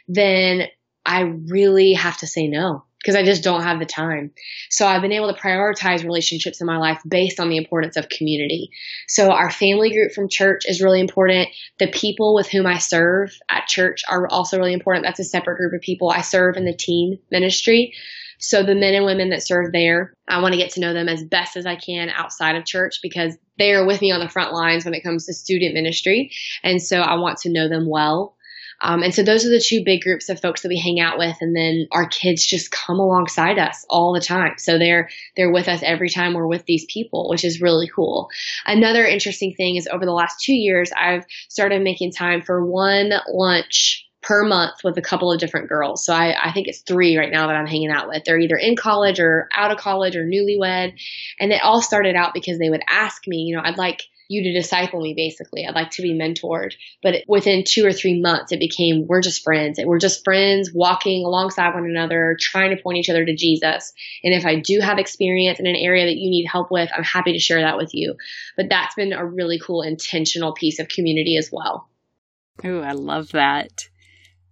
then I really have to say no because I just don't have the time. So I've been able to prioritize relationships in my life based on the importance of community. So our family group from church is really important. The people with whom I serve at church are also really important. That's a separate group of people. I serve in the teen ministry. So the men and women that serve there, I want to get to know them as best as I can outside of church because they are with me on the front lines when it comes to student ministry. And so I want to know them well. Um, and so those are the two big groups of folks that we hang out with. And then our kids just come alongside us all the time. So they're, they're with us every time we're with these people, which is really cool. Another interesting thing is over the last two years, I've started making time for one lunch per month with a couple of different girls. So I, I think it's three right now that I'm hanging out with. They're either in college or out of college or newlywed. And it all started out because they would ask me, you know, I'd like you to disciple me basically. I'd like to be mentored. But within two or three months, it became we're just friends. And we're just friends walking alongside one another, trying to point each other to Jesus. And if I do have experience in an area that you need help with, I'm happy to share that with you. But that's been a really cool intentional piece of community as well. Oh, I love that.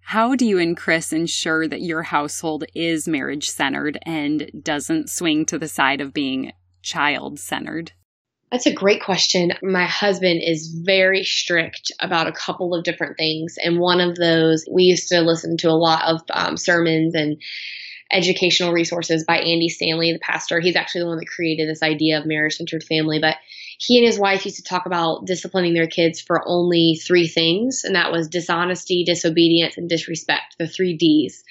How do you and Chris ensure that your household is marriage centered and doesn't swing to the side of being child centered? That's a great question. My husband is very strict about a couple of different things. And one of those, we used to listen to a lot of um, sermons and educational resources by Andy Stanley, the pastor. He's actually the one that created this idea of marriage centered family. But he and his wife used to talk about disciplining their kids for only three things, and that was dishonesty, disobedience, and disrespect, the three D's.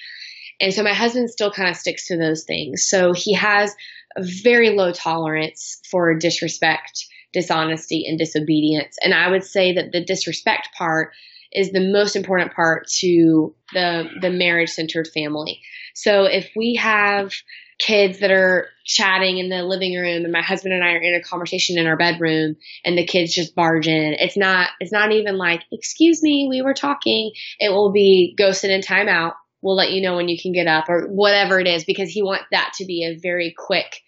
And so my husband still kind of sticks to those things. So he has a very low tolerance for disrespect, dishonesty, and disobedience. And I would say that the disrespect part is the most important part to the the marriage centered family. So if we have kids that are chatting in the living room and my husband and I are in a conversation in our bedroom and the kids just barge in. It's not it's not even like, excuse me, we were talking. It will be go sit in timeout. We'll let you know when you can get up or whatever it is because he wants that to be a very quick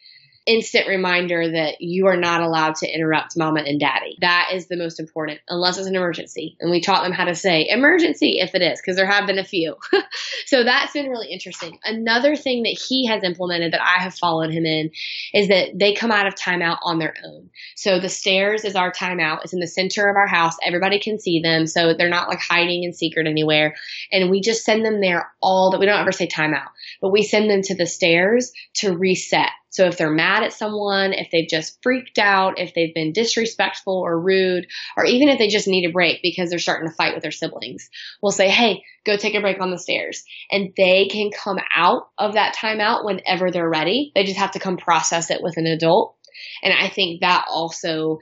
instant reminder that you are not allowed to interrupt mama and daddy. That is the most important, unless it's an emergency. And we taught them how to say emergency if it is, because there have been a few. so that's been really interesting. Another thing that he has implemented that I have followed him in is that they come out of timeout on their own. So the stairs is our timeout. It's in the center of our house. Everybody can see them. So they're not like hiding in secret anywhere. And we just send them there all that we don't ever say timeout, but we send them to the stairs to reset so if they're mad at someone, if they've just freaked out, if they've been disrespectful or rude, or even if they just need a break because they're starting to fight with their siblings, we'll say, hey, go take a break on the stairs. And they can come out of that timeout whenever they're ready. They just have to come process it with an adult. And I think that also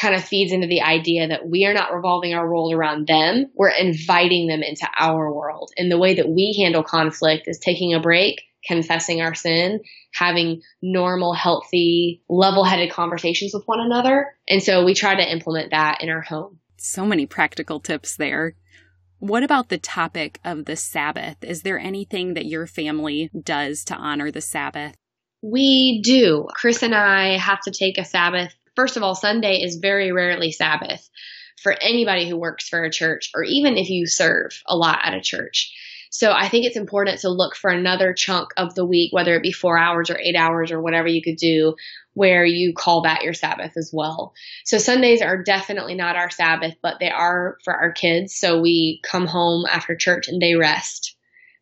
kind of feeds into the idea that we are not revolving our world around them. We're inviting them into our world. And the way that we handle conflict is taking a break confessing our sin, having normal, healthy, level headed conversations with one another. And so we try to implement that in our home. So many practical tips there. What about the topic of the Sabbath? Is there anything that your family does to honor the Sabbath? We do. Chris and I have to take a Sabbath. First of all, Sunday is very rarely Sabbath for anybody who works for a church or even if you serve a lot at a church. So I think it's important to look for another chunk of the week, whether it be four hours or eight hours or whatever you could do, where you call that your Sabbath as well. So Sundays are definitely not our Sabbath, but they are for our kids. So we come home after church and they rest.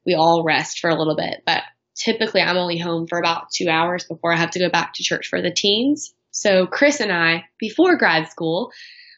We all rest for a little bit, but typically I'm only home for about two hours before I have to go back to church for the teens. So Chris and I, before grad school,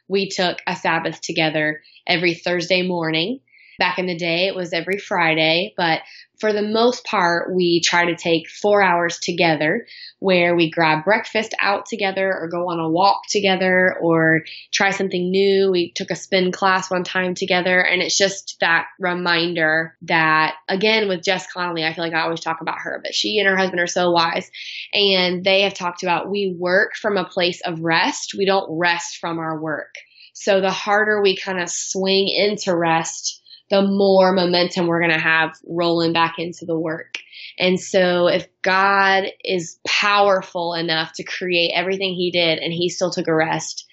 we took a Sabbath together every Thursday morning Back in the day, it was every Friday, but for the most part, we try to take four hours together where we grab breakfast out together or go on a walk together or try something new. We took a spin class one time together and it's just that reminder that again with Jess Connolly, I feel like I always talk about her, but she and her husband are so wise and they have talked about we work from a place of rest. We don't rest from our work. So the harder we kind of swing into rest, the more momentum we're going to have rolling back into the work. And so if God is powerful enough to create everything he did and he still took a rest,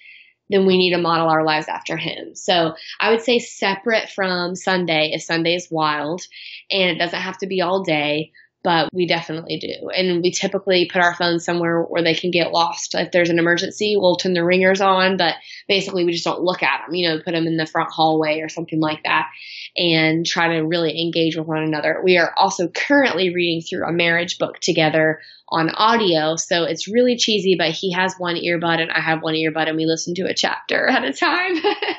then we need to model our lives after him. So I would say separate from Sunday if Sunday is wild and it doesn't have to be all day, but we definitely do. And we typically put our phones somewhere where they can get lost. If there's an emergency, we'll turn the ringers on, but basically we just don't look at them, you know, put them in the front hallway or something like that and try to really engage with one another. We are also currently reading through a marriage book together on audio. So it's really cheesy, but he has one earbud and I have one earbud and we listen to a chapter at a time.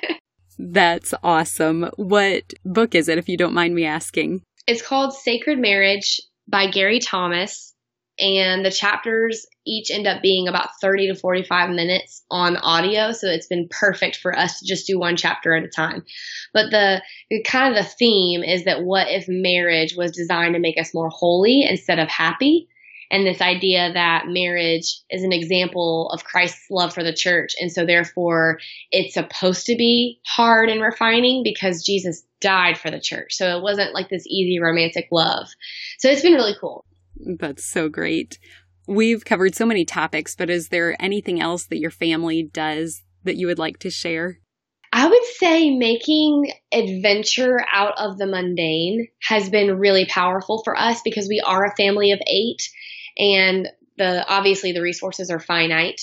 That's awesome. What book is it, if you don't mind me asking? It's called Sacred Marriage by Gary Thomas. And the chapters each end up being about 30 to 45 minutes on audio. So it's been perfect for us to just do one chapter at a time. But the kind of the theme is that what if marriage was designed to make us more holy instead of happy? And this idea that marriage is an example of Christ's love for the church. And so therefore it's supposed to be hard and refining because Jesus died for the church. So it wasn't like this easy romantic love. So it's been really cool. That's so great. We've covered so many topics, but is there anything else that your family does that you would like to share? I would say making adventure out of the mundane has been really powerful for us because we are a family of eight and the obviously the resources are finite.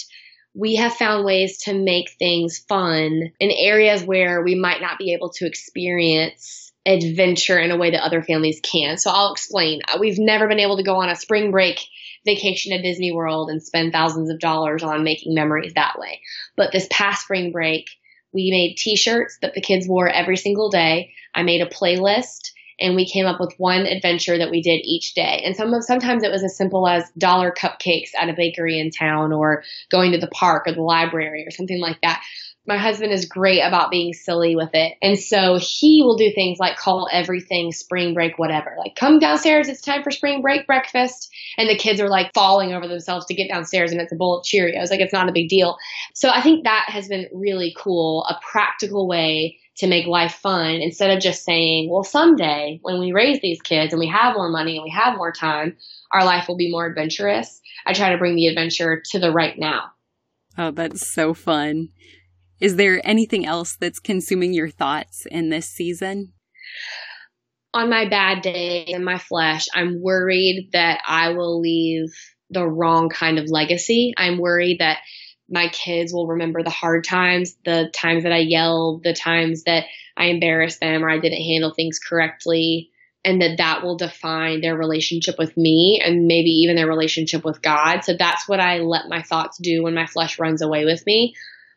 We have found ways to make things fun in areas where we might not be able to experience adventure in a way that other families can. So I'll explain. Uh, we've never been able to go on a spring break vacation at Disney World and spend thousands of dollars on making memories that way. But this past spring break, we made t-shirts that the kids wore every single day. I made a playlist and we came up with one adventure that we did each day. And some sometimes it was as simple as dollar cupcakes at a bakery in town or going to the park or the library or something like that. My husband is great about being silly with it. And so he will do things like call everything spring break, whatever. Like, come downstairs, it's time for spring break breakfast. And the kids are like falling over themselves to get downstairs and it's a bowl of Cheerios. Like, it's not a big deal. So I think that has been really cool, a practical way to make life fun instead of just saying, well, someday when we raise these kids and we have more money and we have more time, our life will be more adventurous. I try to bring the adventure to the right now. Oh, that's so fun. Is there anything else that's consuming your thoughts in this season? On my bad day in my flesh, I'm worried that I will leave the wrong kind of legacy. I'm worried that my kids will remember the hard times, the times that I yelled, the times that I embarrassed them or I didn't handle things correctly, and that that will define their relationship with me and maybe even their relationship with God. So that's what I let my thoughts do when my flesh runs away with me.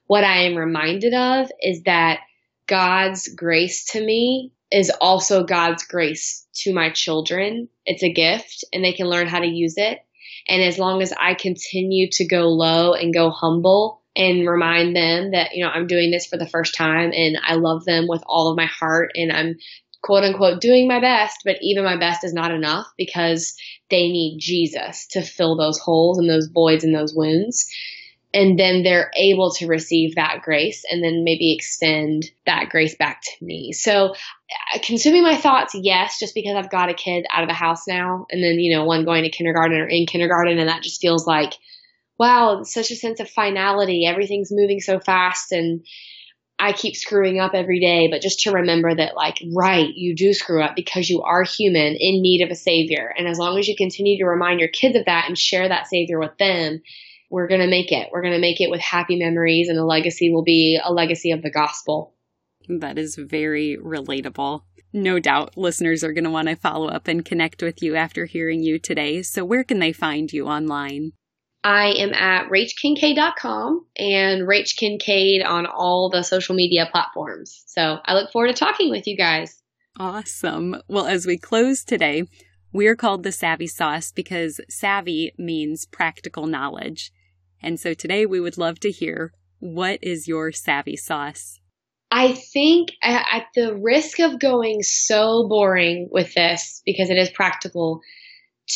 What I am reminded of is that God's grace to me is also God's grace to my children. It's a gift and they can learn how to use it. And as long as I continue to go low and go humble and remind them that, you know, I'm doing this for the first time and I love them with all of my heart and I'm quote unquote doing my best, but even my best is not enough because they need Jesus to fill those holes and those voids and those wounds and then they're able to receive that grace and then maybe extend that grace back to me. So, uh, consuming my thoughts, yes, just because I've got a kid out of the house now, and then, you know, one going to kindergarten or in kindergarten, and that just feels like, wow, such a sense of finality. Everything's moving so fast, and I keep screwing up every day, but just to remember that, like, right, you do screw up because you are human in need of a savior. And as long as you continue to remind your kids of that and share that savior with them, we're going to make it. We're going to make it with happy memories, and the legacy will be a legacy of the gospel. That is very relatable. No doubt listeners are going to want to follow up and connect with you after hearing you today. So, where can they find you online? I am at rachkincaid.com and Rach Kincaid on all the social media platforms. So, I look forward to talking with you guys. Awesome. Well, as we close today, we're called the Savvy Sauce because savvy means practical knowledge. And so today we would love to hear what is your savvy sauce? I think at the risk of going so boring with this, because it is practical,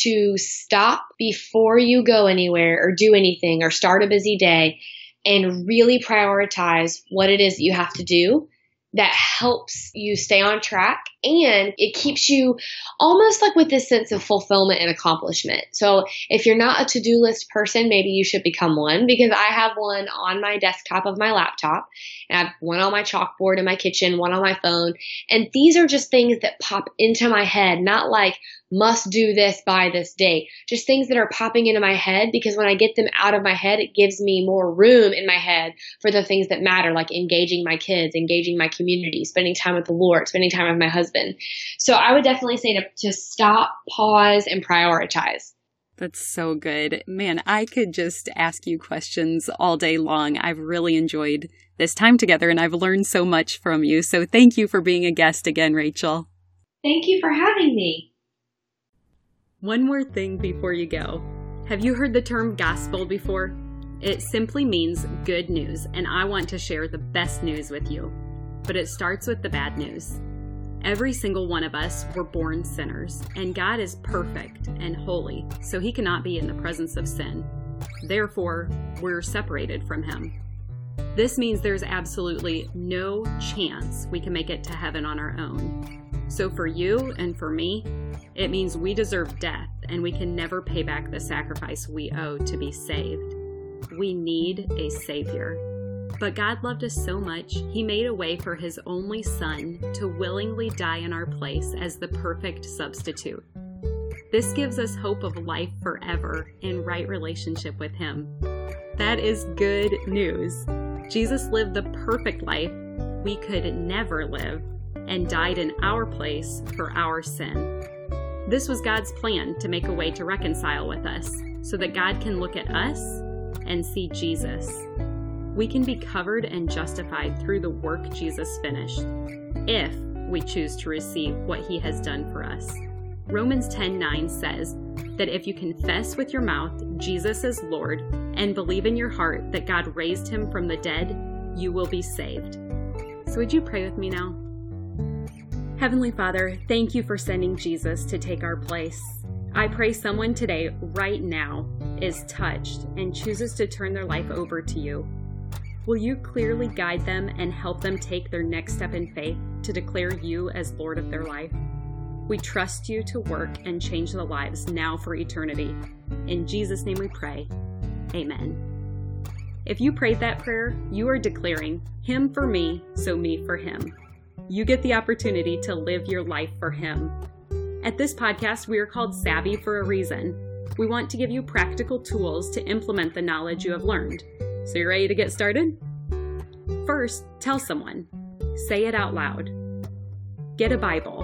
to stop before you go anywhere or do anything or start a busy day and really prioritize what it is that you have to do that helps you stay on track and it keeps you almost like with this sense of fulfillment and accomplishment. So if you're not a to-do list person, maybe you should become one because I have one on my desktop of my laptop and I have one on my chalkboard in my kitchen, one on my phone. And these are just things that pop into my head, not like, must do this by this date. Just things that are popping into my head because when I get them out of my head, it gives me more room in my head for the things that matter, like engaging my kids, engaging my community, spending time with the Lord, spending time with my husband. So I would definitely say to, to stop, pause, and prioritize. That's so good. Man, I could just ask you questions all day long. I've really enjoyed this time together and I've learned so much from you. So thank you for being a guest again, Rachael. Thank you for having me. One more thing before you go. Have you heard the term gospel before? It simply means good news, and I want to share the best news with you. But it starts with the bad news. Every single one of us were born sinners, and God is perfect and holy, so he cannot be in the presence of sin. Therefore, we're separated from him. This means there's absolutely no chance we can make it to heaven on our own. So, for you and for me, it means we deserve death and we can never pay back the sacrifice we owe to be saved. We need a Savior. But God loved us so much, He made a way for His only Son to willingly die in our place as the perfect substitute. This gives us hope of life forever in right relationship with Him. That is good news. Jesus lived the perfect life we could never live and died in our place for our sin. This was God's plan to make a way to reconcile with us so that God can look at us and see Jesus we can be covered and justified through the work Jesus finished if we choose to receive what he has done for us. Romans 10:9 says that if you confess with your mouth Jesus is Lord and believe in your heart that God raised him from the dead, you will be saved. So would you pray with me now? Heavenly Father, thank you for sending Jesus to take our place. I pray someone today, right now, is touched and chooses to turn their life over to you. Will you clearly guide them and help them take their next step in faith to declare you as Lord of their life? We trust you to work and change the lives now for eternity. In Jesus' name we pray. Amen. If you prayed that prayer, you are declaring, Him for me, so me for Him. You get the opportunity to live your life for Him. At this podcast, we are called Savvy for a reason. We want to give you practical tools to implement the knowledge you have learned. So, you're ready to get started? First, tell someone. Say it out loud. Get a Bible.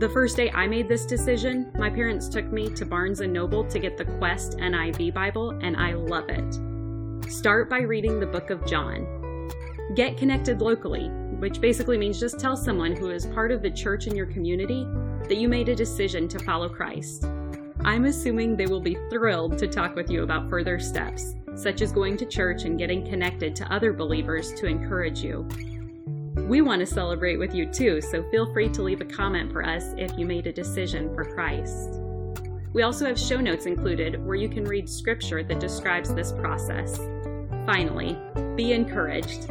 The first day I made this decision, my parents took me to Barnes & Noble to get the Quest NIV Bible, and I love it. Start by reading the book of John. Get connected locally, which basically means just tell someone who is part of the church in your community that you made a decision to follow Christ. I'm assuming they will be thrilled to talk with you about further steps such as going to church and getting connected to other believers to encourage you. We want to celebrate with you too, so feel free to leave a comment for us if you made a decision for Christ. We also have show notes included where you can read scripture that describes this process. Finally, be encouraged.